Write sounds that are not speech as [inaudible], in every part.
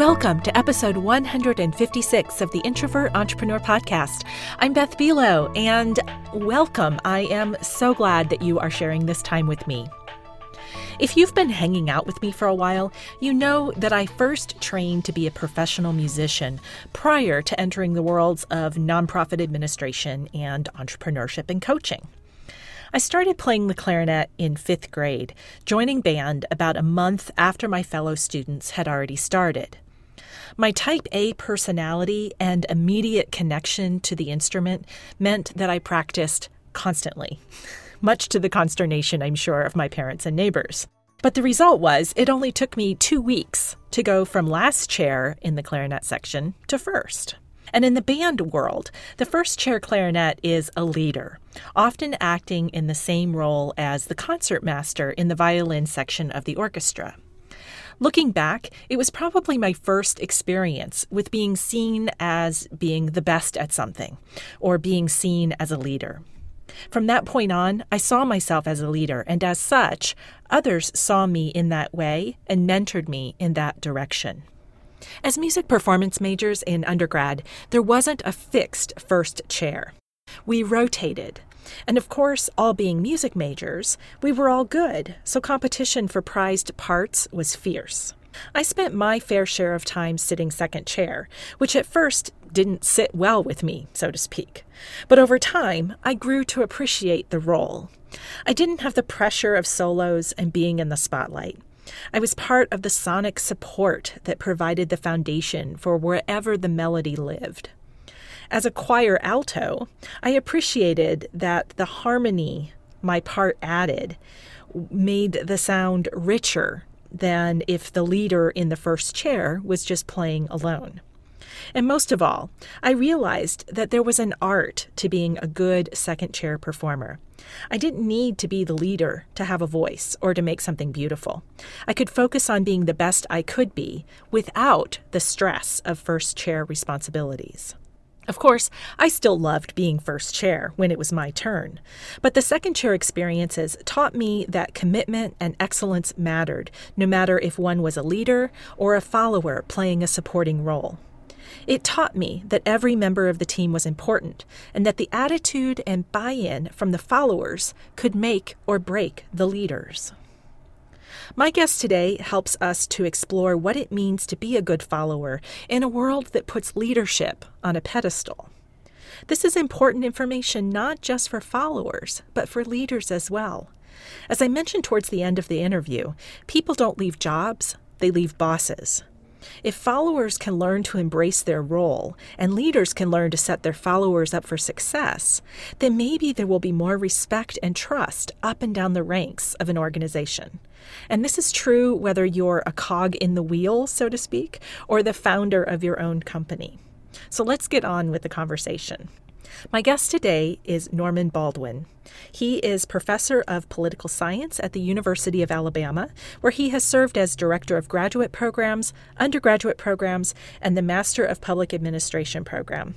Welcome to episode 156 of the Introvert Entrepreneur Podcast. I'm Beth Buelow, and welcome. I am so glad that you are sharing this time with me. If you've been hanging out with me for a while, you know that I first trained to be a professional musician prior to entering the worlds of nonprofit administration and entrepreneurship and coaching. I started playing the clarinet in fifth grade, joining band about a month after my fellow students had already started. My type A personality and immediate connection to the instrument meant that I practiced constantly, much to the consternation, I'm sure, of my parents and neighbors. But the result was it only took me two weeks to go from last chair in the clarinet section to first. And in the band world, the first chair clarinet is a leader, often acting in the same role as the concertmaster in the violin section of the orchestra. Looking back, it was probably my first experience with being seen as being the best at something or being seen as a leader. From that point on, I saw myself as a leader, and as such, others saw me in that way and mentored me in that direction. As music performance majors in undergrad, there wasn't a fixed first chair. We rotated. And of course, all being music majors, we were all good, so competition for prized parts was fierce. I spent my fair share of time sitting second chair, which at first didn't sit well with me, so to speak. But over time, I grew to appreciate the role. I didn't have the pressure of solos and being in the spotlight. I was part of the sonic support that provided the foundation for wherever the melody lived. As a choir alto, I appreciated that the harmony my part added made the sound richer than if the leader in the first chair was just playing alone. And most of all, I realized that there was an art to being a good second chair performer. I didn't need to be the leader to have a voice or to make something beautiful. I could focus on being the best I could be without the stress of first chair responsibilities. Of course, I still loved being first chair when it was my turn, but the second chair experiences taught me that commitment and excellence mattered, no matter if one was a leader or a follower playing a supporting role. It taught me that every member of the team was important and that the attitude and buy in from the followers could make or break the leaders. My guest today helps us to explore what it means to be a good follower in a world that puts leadership on a pedestal. This is important information not just for followers, but for leaders as well. As I mentioned towards the end of the interview, people don't leave jobs, they leave bosses. If followers can learn to embrace their role and leaders can learn to set their followers up for success, then maybe there will be more respect and trust up and down the ranks of an organization. And this is true whether you're a cog in the wheel, so to speak, or the founder of your own company. So let's get on with the conversation. My guest today is Norman Baldwin. He is professor of political science at the University of Alabama, where he has served as director of graduate programs, undergraduate programs, and the Master of Public Administration program.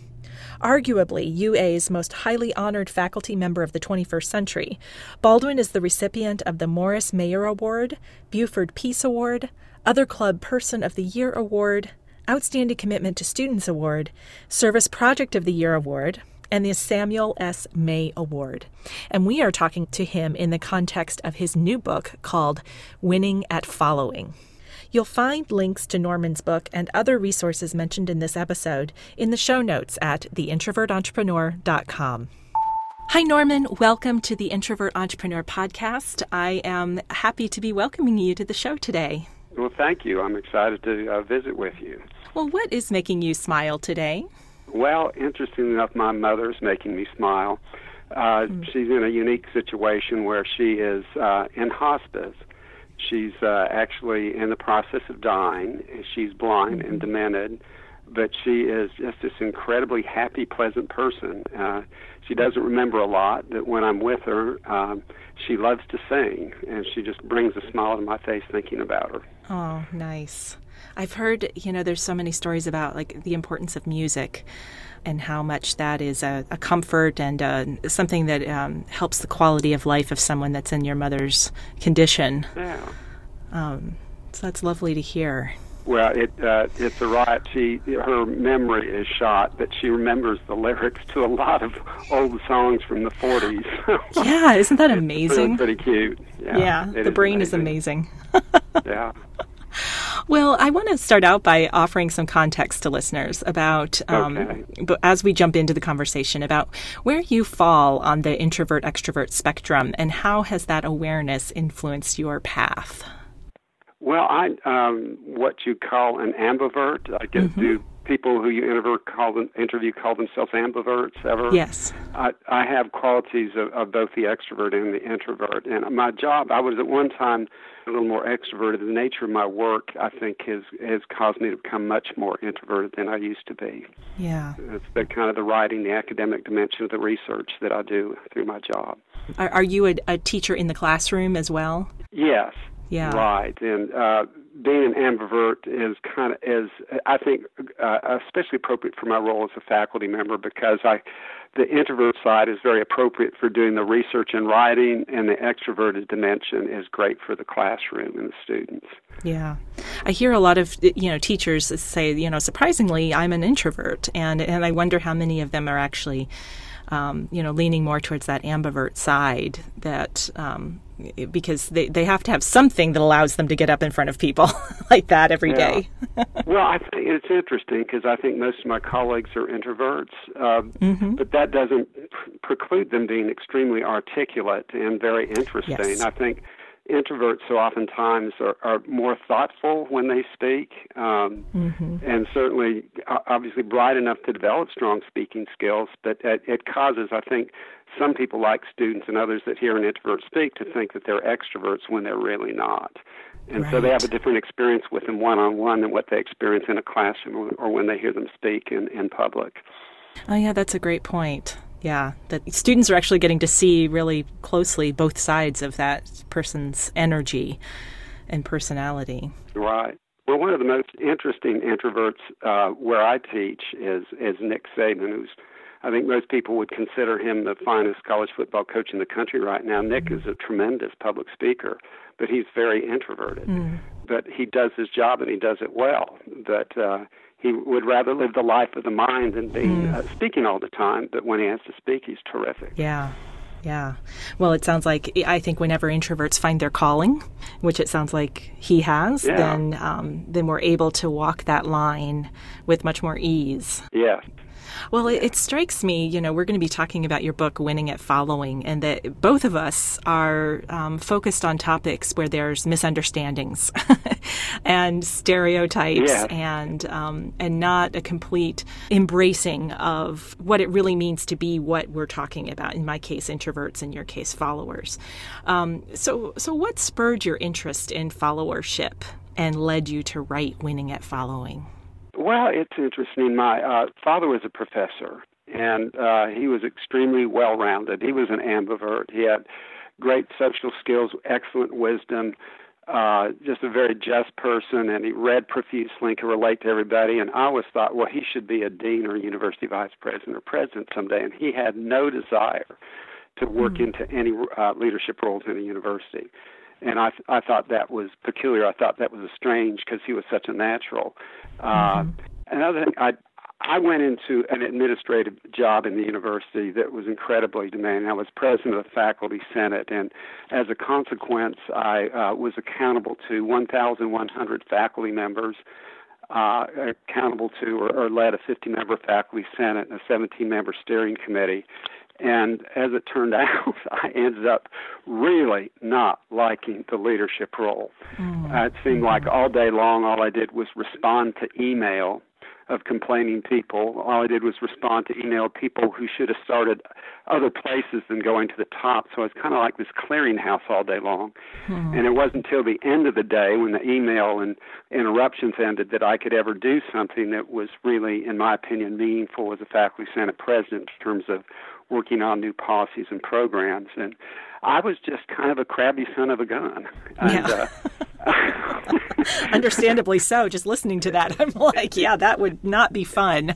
Arguably UA's most highly honored faculty member of the 21st century, Baldwin is the recipient of the Morris Mayer Award, Buford Peace Award, Other Club Person of the Year Award, Outstanding Commitment to Students Award, Service Project of the Year Award, and the Samuel S. May Award. And we are talking to him in the context of his new book called Winning at Following. You'll find links to Norman's book and other resources mentioned in this episode in the show notes at theintrovertentrepreneur.com. Hi, Norman. Welcome to the Introvert Entrepreneur Podcast. I am happy to be welcoming you to the show today. Well, thank you. I'm excited to uh, visit with you. Well, what is making you smile today? Well, interesting enough, my mother's making me smile. Uh, mm. She's in a unique situation where she is uh, in hospice. She's uh, actually in the process of dying. She's blind mm-hmm. and demented, but she is just this incredibly happy, pleasant person. Uh, she doesn't remember a lot, but when I'm with her, um, she loves to sing, and she just brings a smile to my face thinking about her. Oh, nice. I've heard, you know, there's so many stories about like the importance of music and how much that is a, a comfort and uh, something that um, helps the quality of life of someone that's in your mother's condition. Yeah. Um, so that's lovely to hear. Well, it uh, it's a riot. She her memory is shot, but she remembers the lyrics to a lot of old songs from the 40s. [laughs] yeah, isn't that amazing? pretty cute. Yeah, yeah the is brain amazing. is amazing. yeah. [laughs] Well, I want to start out by offering some context to listeners about, um, Okay. but as we jump into the conversation, about where you fall on the introvert extrovert spectrum and how has that awareness influenced your path? Well, I um, what you call an ambivert. I guess Mm-hmm. do people who you interview call them, interview call themselves ambiverts ever? Yes. I, I have qualities of, of both the extrovert and the introvert. And my job, I was at one time a little more extroverted. The nature of my work, I think, has has caused me to become much more introverted than I used to be. Yeah. It's the kind of the writing, the academic dimension of the research that I do through my job. Are, are you a, a teacher in the classroom as well? Yes. Yeah. Right. And uh, being an ambivert is kind of is I think uh, especially appropriate for my role as a faculty member because I the introvert side is very appropriate for doing the research and writing, and the extroverted dimension is great for the classroom and the students. Yeah. I hear a lot of you know teachers say, you know, surprisingly, I'm an introvert and and I wonder how many of them are actually um, you know, leaning more towards that ambivert side that um, because they, they have to have something that allows them to get up in front of people [laughs] like that every Yeah. day. [laughs] well, I think it's interesting because I think most of my colleagues are introverts, uh, but that doesn't pr- preclude them being extremely articulate and very interesting. Yes. I think introverts so oftentimes are, are more thoughtful when they speak, um, and certainly obviously bright enough to develop strong speaking skills. But it, it causes, I think, some people like students and others that hear an introvert speak to think that they're extroverts when they're really not. And so they have a different experience with them one on one than what they experience in a classroom or, or when they hear them speak in, in public. Oh yeah, that's a great point. Yeah, that students are actually getting to see really closely both sides of that person's energy and personality. Right. Well, one of the most interesting introverts uh, where I teach is is Nick Saban, who's I think most people would consider him the finest college football coach in the country right now. Nick is a tremendous public speaker, but he's very introverted. But he does his job and he does it well. But uh, he would rather live the life of the mind than being uh, speaking all the time. But when he has to speak, he's terrific. Yeah. Yeah. Well, it sounds like I think whenever introverts find their calling, which it sounds like he has, Yeah. then um, then we're able to walk that line with much more ease. Yes. Well, it, it strikes me, you know, we're going to be talking about your book, Winning at Following, and that both of us are um, focused on topics where there's misunderstandings [laughs] and stereotypes Yes. and um, and not a complete embracing of what it really means to be what we're talking about. In my case, introverts. In your case, followers. Um, so, so what spurred your interest in followership and led you to write Winning at Following? Well, it's interesting. My uh, father was a professor, and uh, he was extremely well rounded. He was an ambivert. He had great social skills, excellent wisdom, uh, just a very just person, and he read profusely and could relate to everybody. And I always thought, well, he should be a dean or a university vice president or president someday. And he had no desire to work into any uh, leadership roles in a university. And I, I thought that was peculiar. I thought that was strange because he was such a natural. Uh, Another thing, I I went into an administrative job in the university that was incredibly demanding. I was president of the faculty senate, and as a consequence, I uh, was accountable to 1,100 faculty members, uh, accountable to or, or led a 50-member faculty senate and a 17-member steering committee. And as it turned [laughs] out, I ended up really not liking the leadership role. Uh, it seemed like all day long, all I did was respond to email of complaining people. All I did was respond to email people who should have started other places than going to the top. So it's kind of like this clearinghouse all day long. And it wasn't until the end of the day when the email and interruptions ended that I could ever do something that was really, in my opinion, meaningful as a faculty senate president in terms of working on new policies and programs. And I was just kind of a crabby son of a gun. And, Yeah. uh, [laughs] Understandably so. Just listening to that, I'm like, yeah, that would not be fun. [laughs]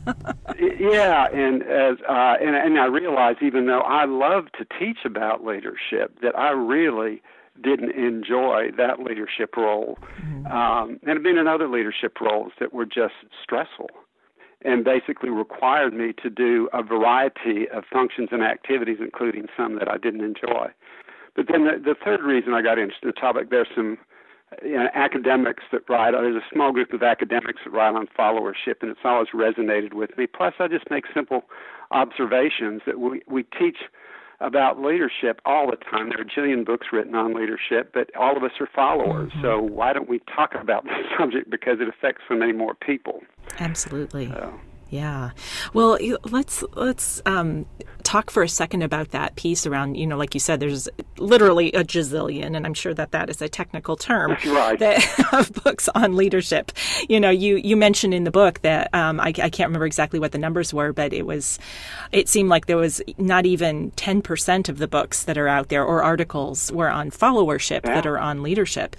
yeah, and as uh, and and I realize even though I love to teach about leadership, that I really didn't enjoy that leadership role, mm-hmm. um, and have been in other leadership roles that were just stressful and basically required me to do a variety of functions and activities, including some that I didn't enjoy. But then the, the third reason I got interested in the topic, there's some you know, academics that write. There's a small group of academics that write on followership, and it's always resonated with me. Plus, I just make simple observations that we we teach about leadership all the time. There are a jillion books written on leadership, but all of us are followers. Mm-hmm. So why don't we talk about [laughs] the subject because it affects so many more people? Absolutely. So. Yeah. Well, let's let's um, talk for a second about that piece around, you know, like you said, there's literally a gazillion, and I'm sure that that is a technical term right. that, [laughs] of books on leadership. You know, you, you mentioned in the book that um, I, I, can't remember exactly what the numbers were, but it was, it seemed like there was not even 10% of the books that are out there or articles were on followership yeah. that are on leadership.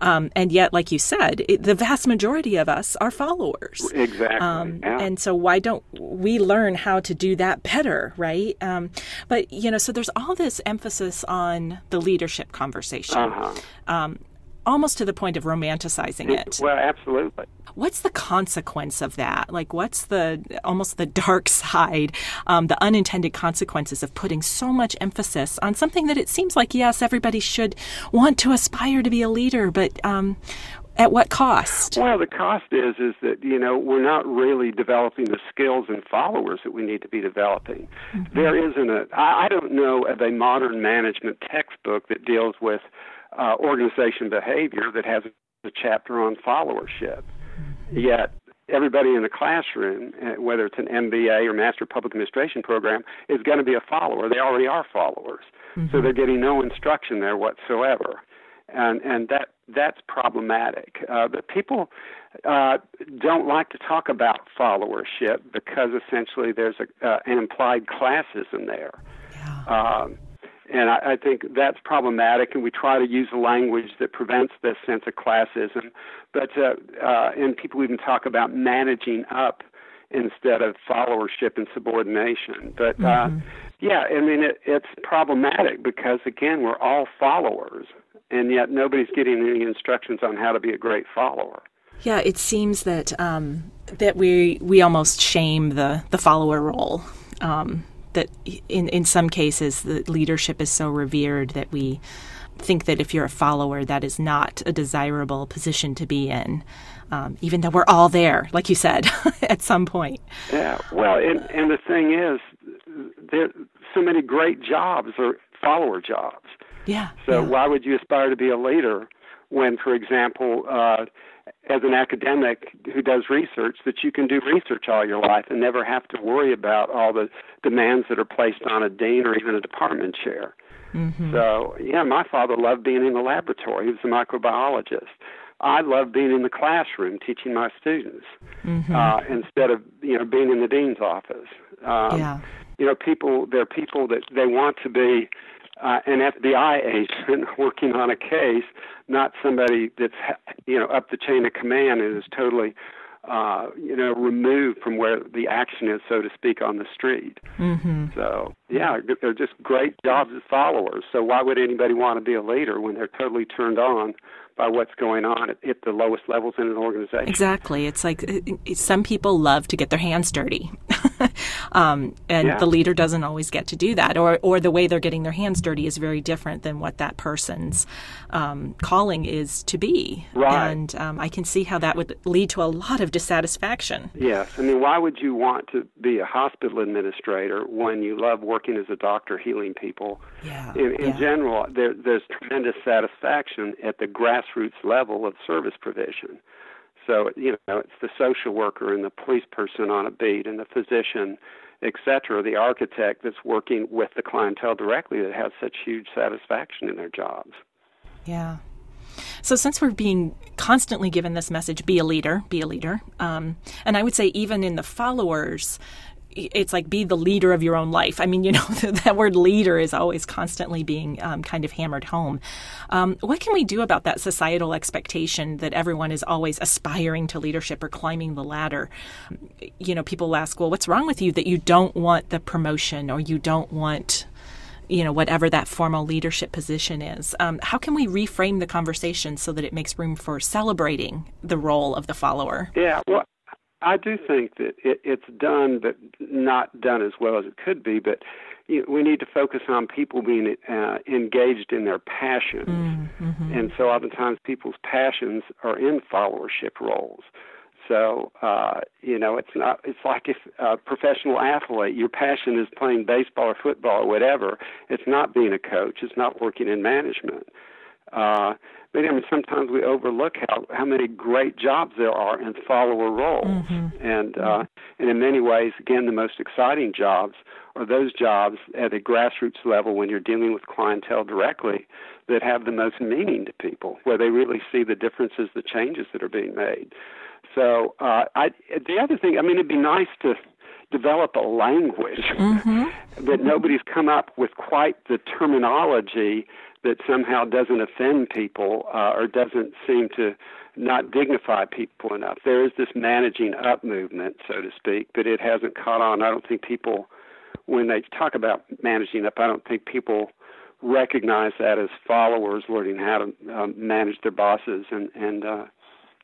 Um, and yet, like you said, it, the vast majority of us are followers. Exactly. Um, yeah. And so why don't we learn how to do that better, right? Um, but you know, so there's all this emphasis on the leadership conversation, uh-huh. um, almost to the point of romanticizing it. Well, absolutely. What's the consequence of that? Like, what's the almost the dark [laughs] side, um, the unintended consequences of putting so much emphasis on something that it seems like yes, everybody should want to aspire to be a leader, but um, at what cost? Well, the cost is is that you know we're not really developing the skills and followers that we need to be developing. Mm-hmm. There isn't a I, I don't know of a modern management textbook that deals with uh, organization behavior that has a chapter on followership. Mm-hmm. Yet everybody in the classroom, uh, whether it's an MBA or Master Public Administration program, is going to be a follower. They already are followers, mm-hmm. so they're getting no instruction there whatsoever and and that that's problematic. Uh, but people uh, don't like to talk about followership because essentially there's a, uh, an implied classism there. Yeah. Um, and I, I think that's problematic, and we try to use a language that prevents this sense of classism. But uh, uh, and people even talk about managing up instead of followership and subordination. But uh, mm-hmm. uh, yeah, I mean it, it's problematic because again we're all followers, and yet nobody's getting any instructions on how to be a great follower. Yeah, it seems that um, that we we almost shame the the follower role. Um, that in in some cases the leadership is so revered that we think that if you're a follower, that is not a desirable position to be in. Um, even though we're all there, like you said, [laughs] at some point. Yeah, well, and, and the thing is, there so many great jobs are follower jobs. Yeah. So yeah. why would you aspire to be a leader when, for example, uh, as an academic who does research, that you can do research all your life and never have to worry about all the demands that are placed on a dean or even a department chair. Mm-hmm. So, yeah, my father loved being in the laboratory. He was a microbiologist. I love being in the classroom teaching my students mm-hmm. uh, instead of you know being in the dean's office. Um, yeah. You know, people. There are people that they want to be uh, an FBI agent [laughs] working on a case, not somebody that's you know up the chain of command and is totally uh, you know removed from where the action is, so to speak, on the street. Mm-hmm. So yeah, they're just great jobs as followers. So why would anybody want to be a leader when they're totally turned on by what's going on at, at, the lowest levels in an organization. Exactly. It's like some people love to get their hands dirty, [laughs] um, and yeah. the leader doesn't always get to do that, or or the way they're getting their hands dirty is very different than what that person's um, calling is to be. Right. And um, I can see how that would lead to a lot of dissatisfaction. Yes. I mean, why would you want to be a hospital administrator when you love working as a doctor healing people? Yeah. In, in yeah. general, there, there's tremendous satisfaction at the grassroots level of service provision. So, you know, it's the social worker and the police person on a beat and the physician, et cetera, the architect that's working with the clientele directly that has such huge satisfaction in their jobs. Yeah. So, since we're being constantly given this message, be a leader, be a leader, um, and I would say even in the followers, it's like be the leader of your own life. I mean, you know, [laughs] that word leader is always constantly being um, kind of hammered home. Um, what can we do about that societal expectation that everyone is always aspiring to leadership or climbing the ladder? You know, people ask, well, what's wrong with you that you don't want the promotion or you don't want you know, whatever that formal leadership position is. Um, how can we reframe the conversation so that it makes room for celebrating the role of the follower? Yeah, well, I do think that it, it's done, but not done as well as it could be. But you know, we need to focus on people being uh, engaged in their passions, mm-hmm. and so oftentimes people's passions are in followership roles. So uh, you know, it's not. It's like if a professional athlete, your passion is playing baseball or football or whatever. It's not being a coach. It's not working in management. Uh, but I mean, sometimes we overlook how how many great jobs there are in follower roles, mm-hmm. and uh, and in many ways, again, the most exciting jobs are those jobs at a grassroots level when you're dealing with clientele directly that have the most meaning to people, where they really see the differences, the changes that are being made. So, uh, I the other thing, I mean, it'd be nice to develop a language mm-hmm. [laughs] that nobody's come up with quite the terminology that somehow doesn't offend people uh, or doesn't seem to not dignify people enough. There is this managing up movement, so to speak, but it hasn't caught on. I don't think people, when they talk about managing up, I don't think people recognize that as followers learning how to um, manage their bosses and and uh,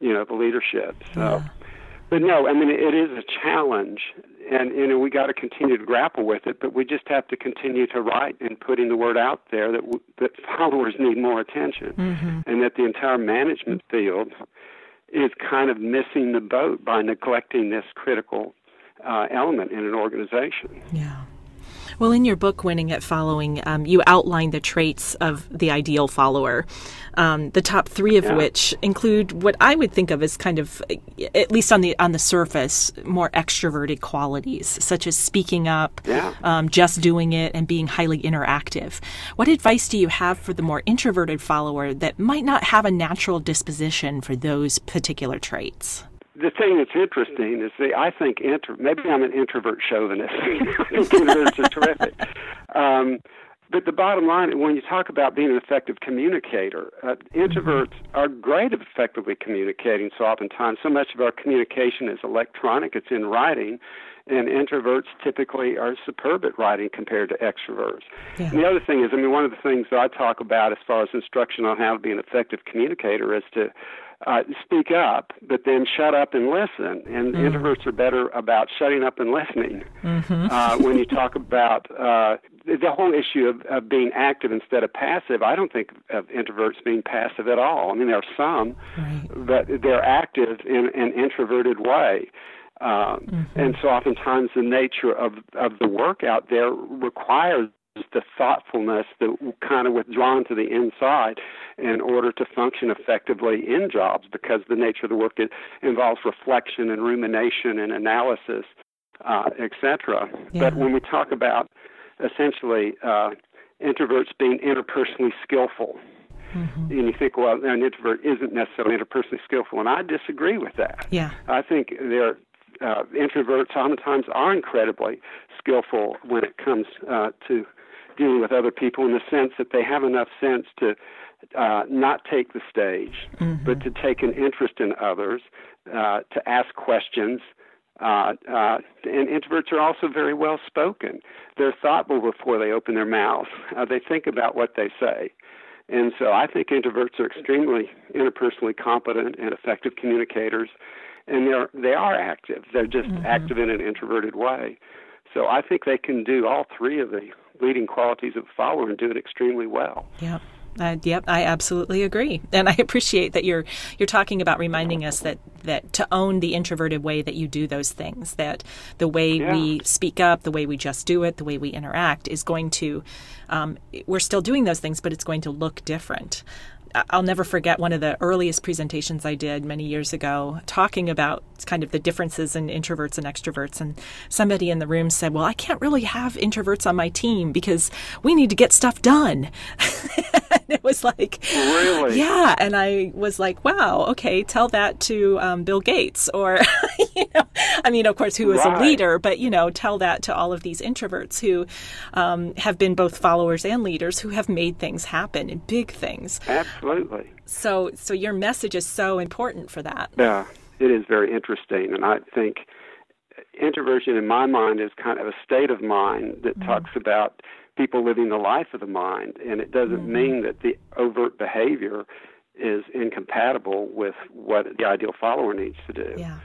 you know the leadership. So. Yeah but no, I mean it is a challenge, and you know we got to continue to grapple with it. But we just have to continue to write and putting the word out there that w- that followers need more attention, mm-hmm. and that the entire management field is kind of missing the boat by neglecting this critical uh, element in an organization. Yeah. Well, in your book, Winning at Following, um, you outline the traits of the ideal follower, um, the top three of yeah. which include what I would think of as kind of, at least on the on the surface, more extroverted qualities, such as speaking up, yeah. um, just doing it, and being highly interactive. What advice do you have for the more introverted follower that might not have a natural disposition for those particular traits? The thing that's interesting is the I think intro, maybe I'm an introvert chauvinist. [laughs] Introverts are terrific. Um, but the bottom line, when you talk about being an effective communicator, uh, introverts are great at effectively communicating. So oftentimes, so much of our communication is electronic; it's in writing, and introverts typically are superb at writing compared to extroverts. Yeah. And the other thing is, I mean, one of the things that I talk about as far as instruction on how to be an effective communicator is to uh, speak up, but then shut up and listen. And mm. introverts are better about shutting up and listening. Mm-hmm. Uh, when you talk about uh, the whole issue of, of being active instead of passive, I don't think of introverts being passive at all. I mean, there are some, right. but they're active in an introverted way. Um, mm-hmm. And so oftentimes the nature of, of the work out there requires the thoughtfulness that kind of withdrawn to the inside in order to function effectively in jobs because the nature of the work it involves reflection and rumination and analysis, uh, etc. Yeah. But when we talk about essentially uh, introverts being interpersonally skillful, Mm-hmm. And you think, well, an introvert isn't necessarily interpersonally skillful, and I disagree with that. Yeah. I think they're uh, introverts sometimes are incredibly skillful when it comes uh, to dealing with other people in the sense that they have enough sense to uh, not take the stage, mm-hmm. but to take an interest in others, uh, to ask questions. Uh, uh, and introverts are also very well spoken. They're thoughtful before they open their mouths. Uh, they think about what they say. And so I think introverts are extremely interpersonally competent and effective communicators, and they're they are active. They're just mm-hmm. active in an introverted way. So I think they can do all three of the leading qualities of a follower and do it extremely well. Yeah. Uh, yep, I absolutely agree, and I [laughs] appreciate that you're you're talking about reminding us that that to own the introverted way that you do those things, that the way yeah. we speak up, the way we just do it, the way we interact is going to. Um, we're still doing those things, but it's going to look different. I'll never forget one of the earliest presentations I did many years ago, talking about kind of the differences in introverts and extroverts. And somebody in the room said, Well, I can't really have introverts on my team because we need to get stuff done. [laughs] [laughs] it was like, Really? Yeah. And I was like, Wow, okay, tell that to um, Bill Gates. Or, [laughs] you know, I mean, of course, who is right. a leader, but, you know, tell that to all of these introverts who um, have been both followers and leaders who have made things happen and big things. Absolutely. So, so your message is so important for that. Yeah it is very interesting. And I think introversion, in my mind, is kind of a state of mind that mm-hmm. talks about people living the life of the mind, and it doesn't mm-hmm. mean that the overt behavior is incompatible with what the ideal follower needs to do. Yeah.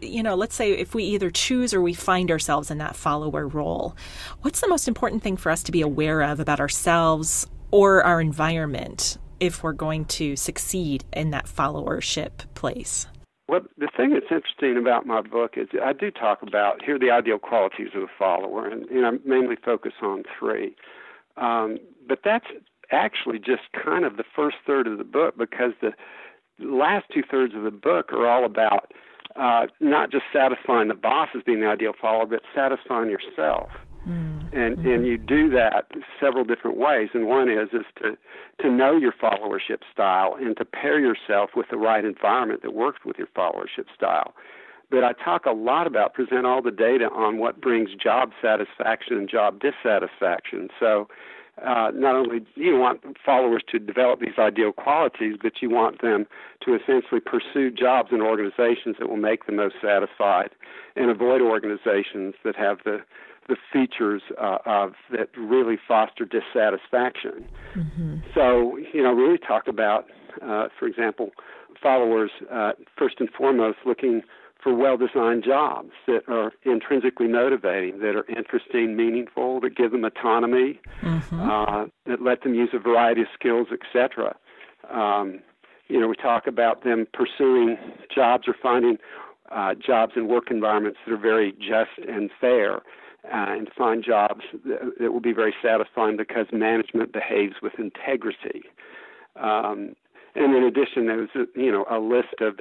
You know, let's say if we either choose or we find ourselves in that follower role, what's the most important thing for us to be aware of about ourselves or our environment if we're going to succeed in that followership place? Well, the thing that's interesting about my book is I do talk about here are the ideal qualities of a follower, and, and I mainly focus on three. Um, but that's actually just kind of the first third of the book because the last two thirds of the book are all about uh, not just satisfying the boss as being the ideal follower, but satisfying yourself. Mm-hmm. And and you do that several different ways. And one is is to to know your followership style and to pair yourself with the right environment that works with your followership style. But I talk a lot about present all the data on what brings job satisfaction and job dissatisfaction. So uh, not only do you want followers to develop these ideal qualities, but you want them to essentially pursue jobs in organizations that will make them most satisfied and avoid organizations that have the the features uh, of that really foster dissatisfaction. Mm-hmm. So, you know, really talk about, uh, for example, followers uh, first and foremost looking for well designed jobs that are intrinsically motivating, that are interesting, meaningful, that give them autonomy, mm-hmm. uh, that let them use a variety of skills, etc. Um, you know, we talk about them pursuing jobs or finding uh, jobs and work environments that are very just and fair, uh, and find jobs that, that, will be very satisfying because management behaves with integrity. Um, and in addition, there's a, you know a list of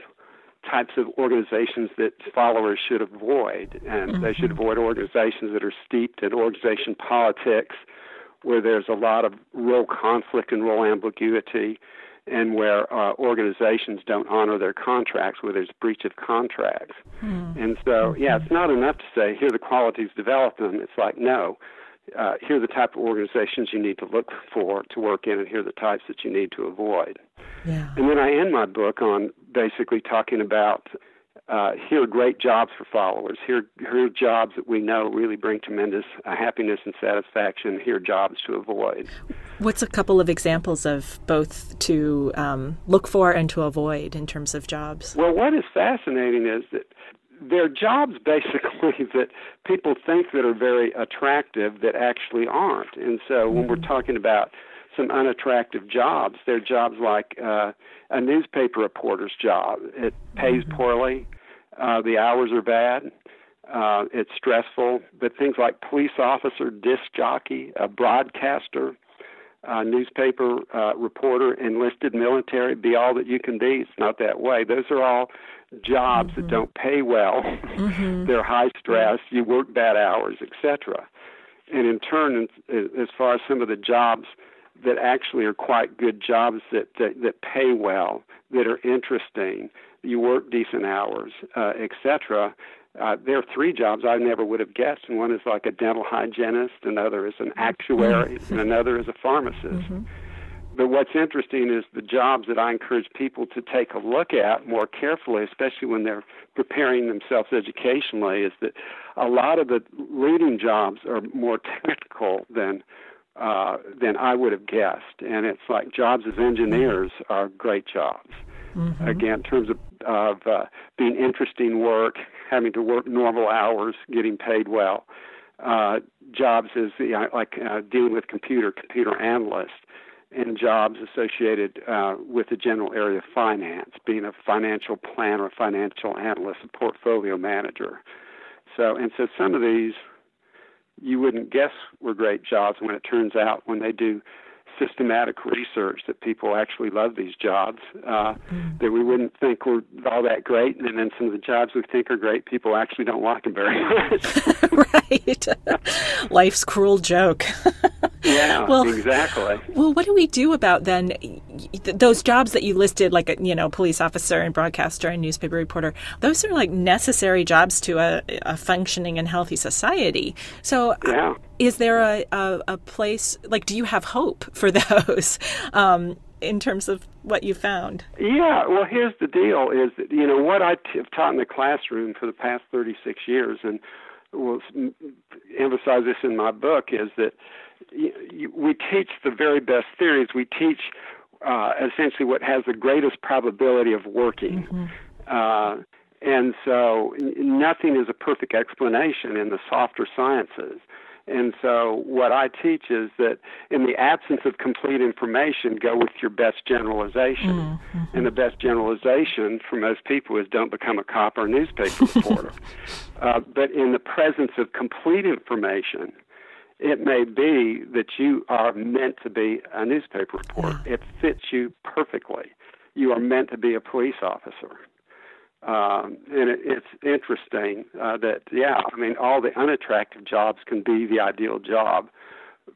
types of organizations that followers should avoid, and mm-hmm. they should avoid organizations that are steeped in organization politics, where there's a lot of role conflict and role ambiguity, and where uh, organizations don't honor their contracts, where there's breach of contracts. Mm-hmm. And so, yeah, it's not enough to say here are the qualities, develop them. It's like no. Uh, here are the type of organizations you need to look for to work in, and here are the types that you need to avoid. Yeah. And then I end my book on basically talking about uh, here are great jobs for followers. Here, here are jobs that we know really bring tremendous uh, happiness and satisfaction. Here are jobs to avoid. What's a couple of examples of both to um, look for and to avoid in terms of jobs? Well, what is fascinating is that there are jobs [laughs] basically that people think that are very attractive that actually aren't. And so mm-hmm. when we're mm-hmm. talking about some unattractive jobs. They're jobs like uh, a newspaper reporter's job. It pays mm-hmm. poorly. Uh, the hours are bad. Uh, it's stressful. But things like police officer, disc jockey, a broadcaster, uh, newspaper uh, reporter, enlisted military, be all that you can be. It's not that way. Those are all jobs mm-hmm. that don't pay well. Mm-hmm. [laughs] They're high stress. You work bad hours, etc. And in turn, as far as some of the jobs that actually are quite good jobs that that, that pay well, that are interesting. You work decent hours, uh, etc. Uh, there are three jobs I never would have guessed, and one is like a dental hygienist, another is an actuary, and another is a pharmacist. Mm-hmm. But what's interesting is the jobs that I encourage people to take a look at more carefully, especially when they're preparing themselves educationally, is that a lot of the leading jobs are more technical than uh, than I would have guessed. And it's like jobs as engineers are great jobs. Mm-hmm. Again, in terms of, of uh, being interesting work, having to work normal hours, getting paid well. Uh, jobs as you know, like uh, dealing with computer, computer analyst, and jobs associated uh, with the general area of finance, being a financial planner, a financial analyst, a portfolio manager. So, and so some of these you wouldn't guess were great jobs when it turns out when they do systematic research that people actually love these jobs uh, mm. that we wouldn't think were all that great, and then some of the jobs we think are great, people actually don't like them very much. [laughs] [laughs] right, [laughs] life's cruel joke. yeah, well, exactly. Well, what do we do about then those jobs that you listed, like a you know police officer and broadcaster and newspaper reporter? Those are like necessary jobs to a, a functioning and healthy society. So, yeah is there a, a, a, place like do you have hope for [laughs] those um, in terms of what you found yeah well here's the deal is that you know what i t- have taught in the classroom for the past 36 years and will emphasize this in my book is that we teach the very best theories. We teach uh, essentially what has the greatest probability of working. Mm-hmm. Uh, and so nothing is a perfect explanation in the softer sciences. And so what I teach is that in the absence of complete information, go with your best generalization. Mm-hmm. And the best generalization for most people is don't become a cop or a newspaper reporter. [laughs] uh, but in the presence of complete information, it may be that you are meant to be a newspaper reporter. Yeah. It fits you perfectly. You are meant to be a police officer. Um, and it, it's interesting uh, that, yeah, I mean, all the unattractive jobs can be the ideal job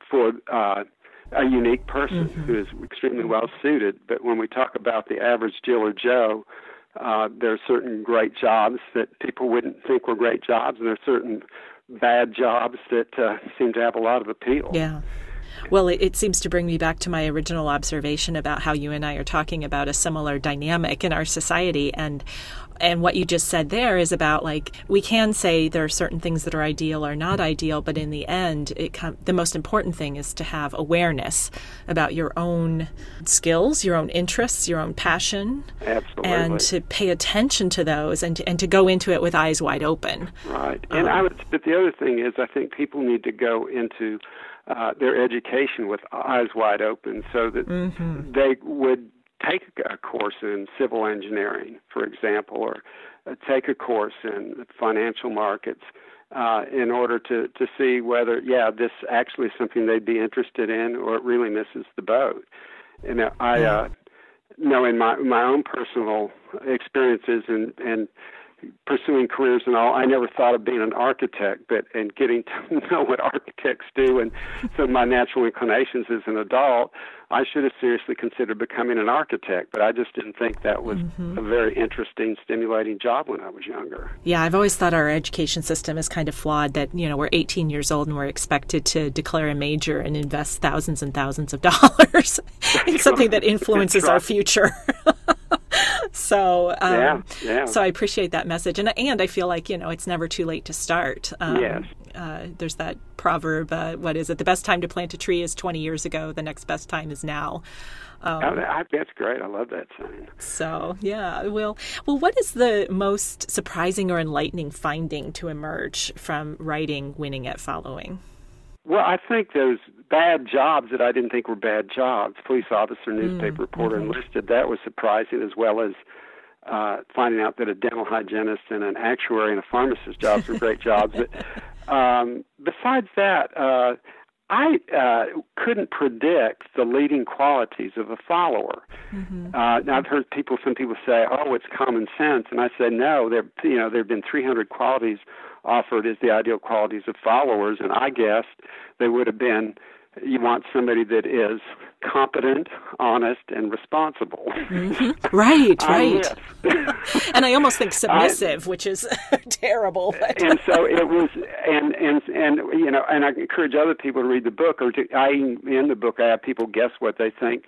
for uh, a unique person mm-hmm. who is extremely well suited. But when we talk about the average Jill or Joe, uh, there are certain great jobs that people wouldn't think were great jobs, and there are certain bad jobs that uh, seem to have a lot of appeal. Yeah. Well, it, it, seems to bring me back to my original observation about how you and I are talking about a similar dynamic in our society. And and what you just said there is about like we can say there are certain things that are ideal or not ideal, but in the end, it com- the most important thing is to have awareness about your own skills, your own interests, your own passion, Absolutely. and to pay attention to those and to, and to go into it with eyes wide open. Right. And um, I would, but the other thing is, I think people need to go into uh, their education with eyes wide open so that mm-hmm. they would take a course in civil engineering, for example, or uh, take a course in financial markets uh, in order to, to see whether, yeah, this actually is something they'd be interested in or it really misses the boat. And I uh, know in my, my own personal experiences and, and pursuing careers and all, I never thought of being an architect, but and getting to [laughs] know what architects do and of my natural inclinations as an adult, I should have seriously considered becoming an architect, but I just didn't think that was mm-hmm. a very interesting, stimulating job when I was younger. Yeah, I've always thought our education system is kind of flawed that, you know, we're 18 years old and we're expected to declare a major and invest thousands and thousands of dollars [laughs] in something that influences our future. [laughs] so um, yeah, yeah. so I appreciate that message, and and I feel like you know it's never too late to start. Um, yes. Uh, there's that proverb. Uh, what is it? The best time to plant a tree is 20 years ago. The next best time is now. Um, oh, that, that's great. I love that saying. So yeah, well, well, what is the most surprising or enlightening finding to emerge from writing "Winning at Following"? Well, I think those bad jobs that I didn't think were bad jobs, police officer, newspaper mm, reporter, mm-hmm. enlisted, that was surprising, as well as uh, finding out that a dental hygienist and an actuary and a pharmacist jobs were great jobs. [laughs] But um, besides that, uh, I uh, couldn't predict the leading qualities of a follower. Mm-hmm. Uh, now I've heard people, some people say, "Oh, it's common sense," and I say, "No, there, you know, there have been 300 qualities offered as the ideal qualities of followers, and I guessed they would have been you want somebody that is competent, honest, and responsible. Mm-hmm. Right, [laughs] right. [laughs] and I almost think submissive, I, which is [laughs] terrible. But. and so it was, and and and you know, and I encourage other people to read the book, or to, I in the book I have people guess what they think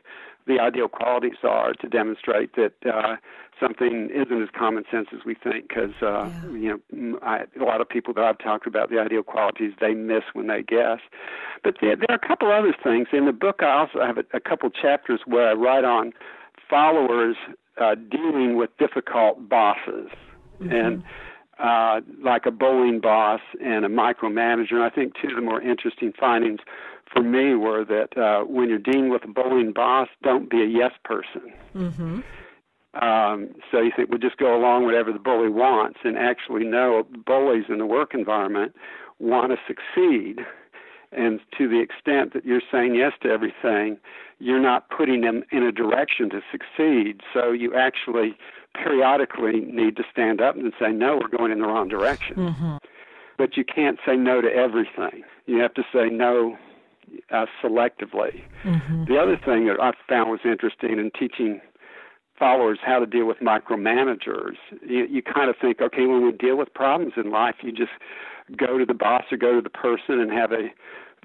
the ideal qualities are to demonstrate that uh, something isn't as common sense as we think. Because uh, yeah. you know, I, a lot of people that I've talked about the ideal qualities they miss when they guess. But there, there are a couple other things in the book. I also have a, a couple chapters where I write on followers uh, dealing with difficult bosses mm-hmm. and. Uh, like a bullying boss and a micromanager. And I think two of the more interesting findings for me were that uh, when you're dealing with a bullying boss, don't be a yes person. Mm-hmm. Um, so you think, well, just go along whatever the bully wants, and actually, no, bullies in the work environment want to succeed. And to the extent that you're saying yes to everything, you're not putting them in a direction to succeed. So you actually periodically need to stand up and say, no, we're going in the wrong direction. Mm-hmm. But you can't say no to everything. You have to say no uh, selectively. Mm-hmm. The other thing that I found was interesting in teaching followers how to deal with micromanagers, you, you kind of think, okay, when we deal with problems in life, you just go to the boss or go to the person and have a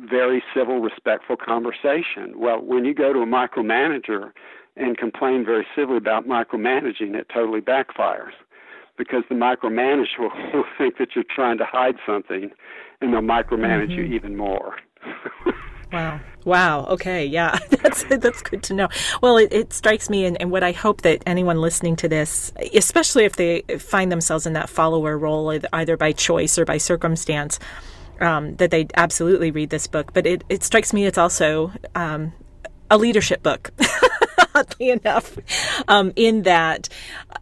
very civil, respectful conversation. Well, when you go to a micromanager and complain very civilly about micromanaging, it totally backfires because the micromanager will, [laughs] will think that you're trying to hide something and they'll micromanage mm-hmm. you even more. [laughs] Wow. Wow. Okay. Yeah. [laughs] That's that's good to know. Well, it, it strikes me, and, and, what I hope that anyone listening to this, especially if they find themselves in that follower role, either by choice or by circumstance, um, that they absolutely read this book. But it, it strikes me it's also um, a leadership book. [laughs] oddly enough, um, in that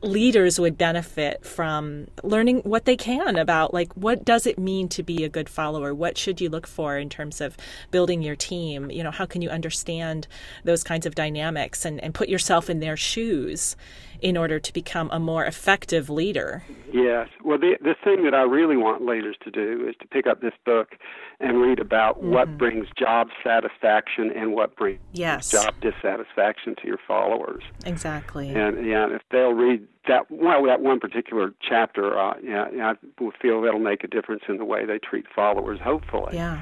leaders would benefit from learning what they can about like what does it mean to be a good follower? What should you look for in terms of building your team? You know, how can you understand those kinds of dynamics and, and put yourself in their shoes? In order to become a more effective leader. Yes. Well, the the thing that I really want leaders to do is to pick up this book and read about mm-hmm. what brings job satisfaction and what brings yes. job dissatisfaction to your followers. Exactly. And yeah, if they'll read that well, that one particular chapter, uh, yeah, I feel that'll make a difference in the way they treat followers. Hopefully. Yeah.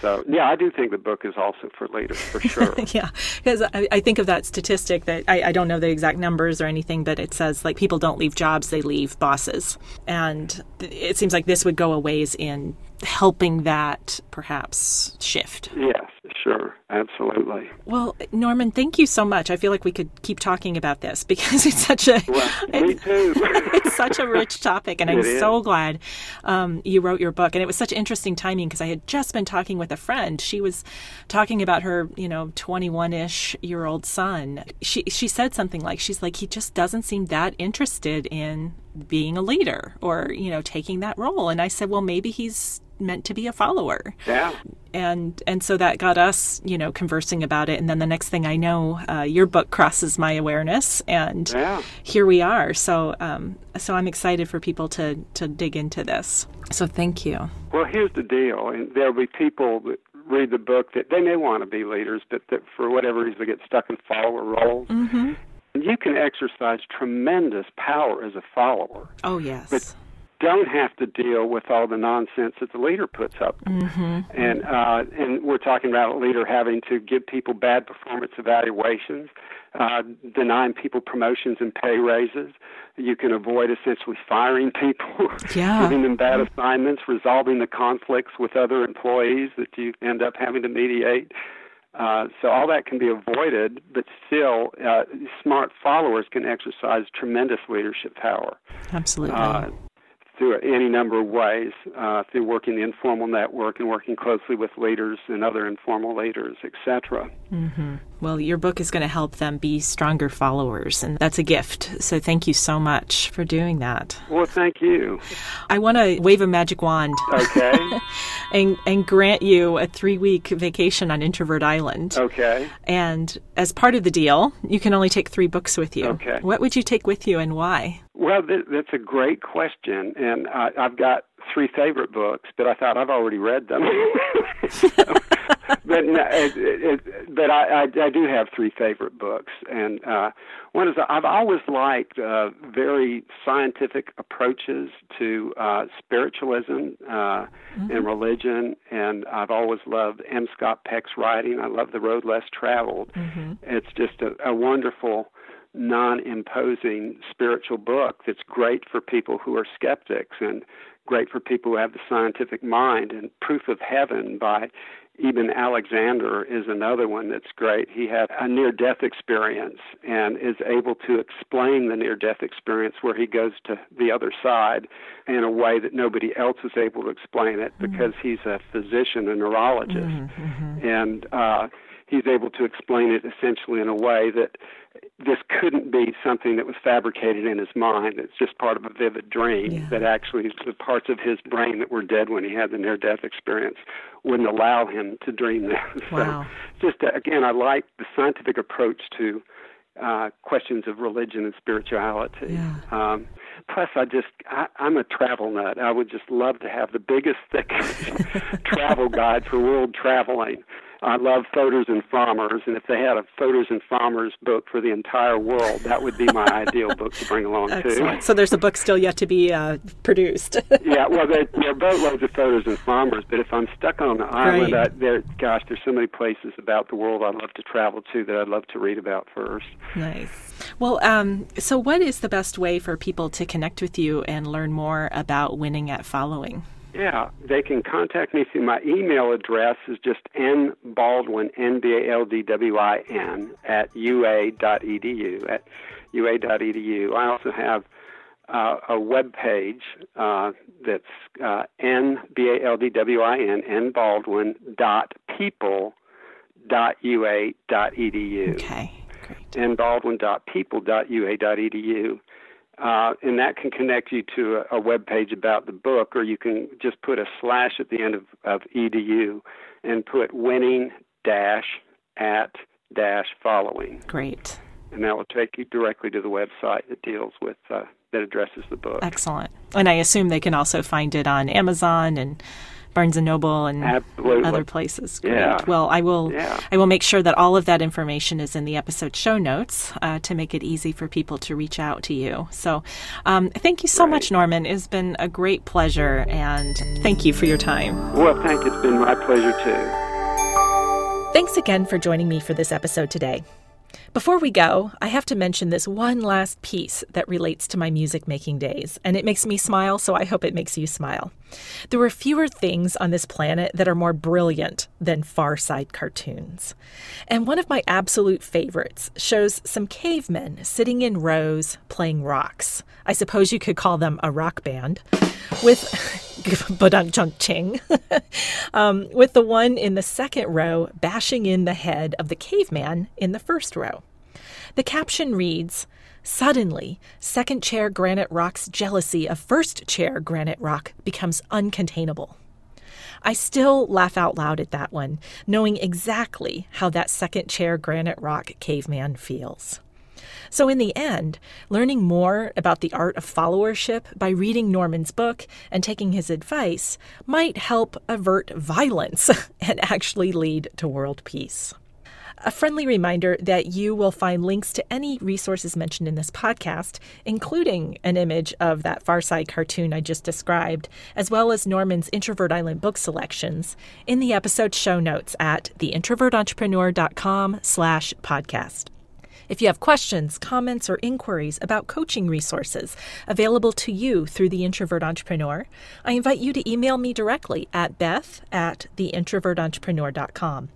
So yeah, I do think the book is also for leaders for [laughs] sure. yeah, because I, I, think of that statistic that I, I, don't know the exact numbers or anything, but it says like people don't leave jobs; they leave bosses, and it seems like this would go a ways in helping that perhaps shift. Yes, sure, absolutely. Well, Norman, thank you so much. I feel like we could keep talking about this [laughs] because it's such a well, me too. [laughs] it's such a rich topic, and [laughs] I'm so glad um, you wrote your book. And it was such interesting timing because I had just been talking with a friend. She was talking about her, you know, 21ish year old son. She she said something like, "She's like he just doesn't seem that interested in." being a leader or you know taking that role and i said well maybe he's meant to be a follower. Yeah. And and so that got us, you know, conversing about it. And then the next thing I know, uh, your book crosses my awareness, and yeah. here we are. So um, so I'm excited for people to to dig into this. So thank you. Well, here's the deal, and there'll be people that read the book that they may want to be leaders, but that for whatever reason they get stuck in follower roles. Mm-hmm. You can exercise tremendous power as a follower. Oh yes. But don't have to deal with all the nonsense that the leader puts up. Mm-hmm. And uh, and we're talking about a leader having to give people bad performance evaluations, uh, denying people promotions and pay raises. You can avoid essentially firing people, [laughs] yeah. giving them bad assignments, resolving the conflicts with other employees that you end up having to mediate. Uh, so all that can be avoided, but still, uh, smart followers can exercise tremendous leadership power. Absolutely. Uh, through any number of ways, uh, through working the informal network and working closely with leaders and other informal leaders, etc. Mm-hmm. Well, your book is going to help them be stronger followers, and that's a gift. So thank you so much for doing that. Well, thank you. I want to wave a magic wand. Okay. [laughs] and, and grant you a three week vacation on Introvert Island. Okay. And as part of the deal, you can only take three books with you. Okay. What would you take with you and why? Well, th- that's a great question, and I, I've got three favorite books, but I thought I've already read them. so, [laughs] but no, it, it, but I, I I do have three favorite books, and uh, one is I've always liked uh, very scientific approaches to uh, spiritualism uh, mm-hmm. and religion, and I've always loved M. Scott Peck's writing. I love The Road Less Traveled. Mm-hmm. It's just a, a wonderful non imposing spiritual book that's great for people who are skeptics and great for people who have the scientific mind. And Proof of Heaven by Eben Alexander is another one that's great. He had a near death experience and is able to explain the near death experience where he goes to the other side in a way that nobody else is able to explain it mm-hmm. because he's a physician, a neurologist. Mm-hmm. mm-hmm. And uh, he's able to explain it essentially in a way that this couldn't be something that was fabricated in his mind. It's just part of a vivid dream yeah. that actually the parts of his brain that were dead when he had the near death experience wouldn't allow him to dream that. [laughs] Wow. so just uh, again, I like the scientific approach to uh, questions of religion and spirituality. Yeah. Um, plus, I just I, I'm a travel nut. I would just love to have the biggest, [laughs] thickest [laughs] travel guide for world traveling. I love Fodor's and Frommer's, and if they had a Fodor's and Frommer's book for the entire world, that would be my [laughs] ideal book to bring along Excellent. too. So there's a book still yet to be uh, produced. [laughs] yeah, well, there, there are boatloads of Fodor's and Frommer's, but if I'm stuck on an island, I, there, gosh, there's so many places about the world I'd love to travel to that I'd love to read about first. Nice. Well, um, so what is the best way for people to connect with you and learn more about winning at following? Yeah, they can contact me through my email address is just n baldwin N-B-A-L-D-W-I-N, at ua.edu, at ua.edu. I also have uh, a web page uh, that's uh, n-b-a-l-d-w-i-n, nbaldwin dot people dot ua dot edu. Okay, great. N baldwin dot people dot ua dot edu. Uh, and that can connect you to a, a web page about the book, or you can just put a slash at the end of, of edu and put winning dash at dash following. Great. And that will take you directly to the website that deals with uh, that addresses the book. Excellent. And I assume they can also find it on Amazon and Barnes and Noble and Absolutely. other places. Great. Yeah. Well, I will. Yeah. I will make sure that all of that information is in the episode show notes uh, to make it easy for people to reach out to you. So, um, thank you so Right. much, Norman. It's been a great pleasure, and thank you for your time. Well, thank you. It's been my pleasure too. Thanks again for joining me for this episode today. Before we go, I have to mention this one last piece that relates to my music making days, and it makes me smile, so I hope it makes you smile. There are fewer things on this planet that are more brilliant than Far Side cartoons. And one of my absolute favorites shows some cavemen sitting in rows playing rocks. I suppose you could call them a rock band. With [laughs] badunk ching, [laughs] um, with the one in the second row bashing in the head of the caveman in the first row. The caption reads Suddenly, second chair Granite Rock's jealousy of first chair Granite Rock becomes uncontainable. I still laugh out loud at that one, knowing exactly how that second chair Granite Rock caveman feels. So, in the end, learning more about the art of followership by reading Norman's book and taking his advice might help avert violence [laughs] and actually lead to world peace. A friendly reminder that you will find links to any resources mentioned in this podcast, including an image of that Far Side cartoon I just described, as well as Norman's Introvert Island book selections, in the episode show notes at theintrovertentrepreneur.com slash podcast. If you have questions, comments, or inquiries about coaching resources available to you through the Introvert Entrepreneur, I invite you to email me directly at beth at theintrovertentrepreneur.com.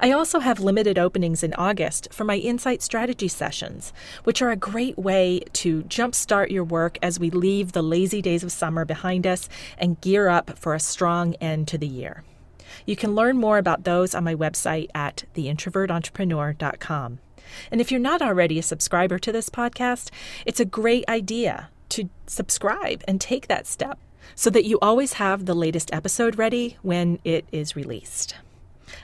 I also have limited openings in August for my Insight Strategy sessions, which are a great way to jumpstart your work as we leave the lazy days of summer behind us and gear up for a strong end to the year. You can learn more about those on my website at theintrovertentrepreneur.com. And if you're not already a subscriber to this podcast, it's a great idea to subscribe and take that step so that you always have the latest episode ready when it is released.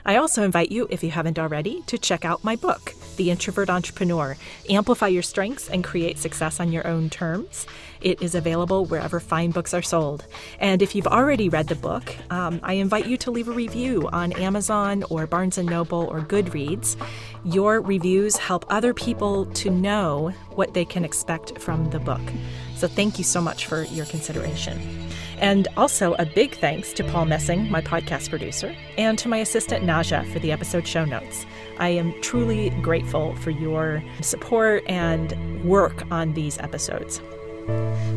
I also invite you, if you haven't already, to check out my book, The Introvert Entrepreneur Amplify Your Strengths and Create Success on Your Own Terms. It is available wherever fine books are sold. And if you've already read the book, um, I invite you to leave a review on Amazon or Barnes & Noble or Goodreads. Your reviews help other people to know what they can expect from the book. So thank you so much for your consideration. And also a big thanks to Paul Messing, my podcast producer, and to my assistant Naja for the episode show notes. I am truly grateful for your support and work on these episodes.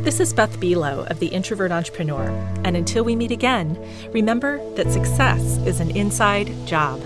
This is Beth Buelow of The Introvert Entrepreneur, and until we meet again, remember that success is an inside job.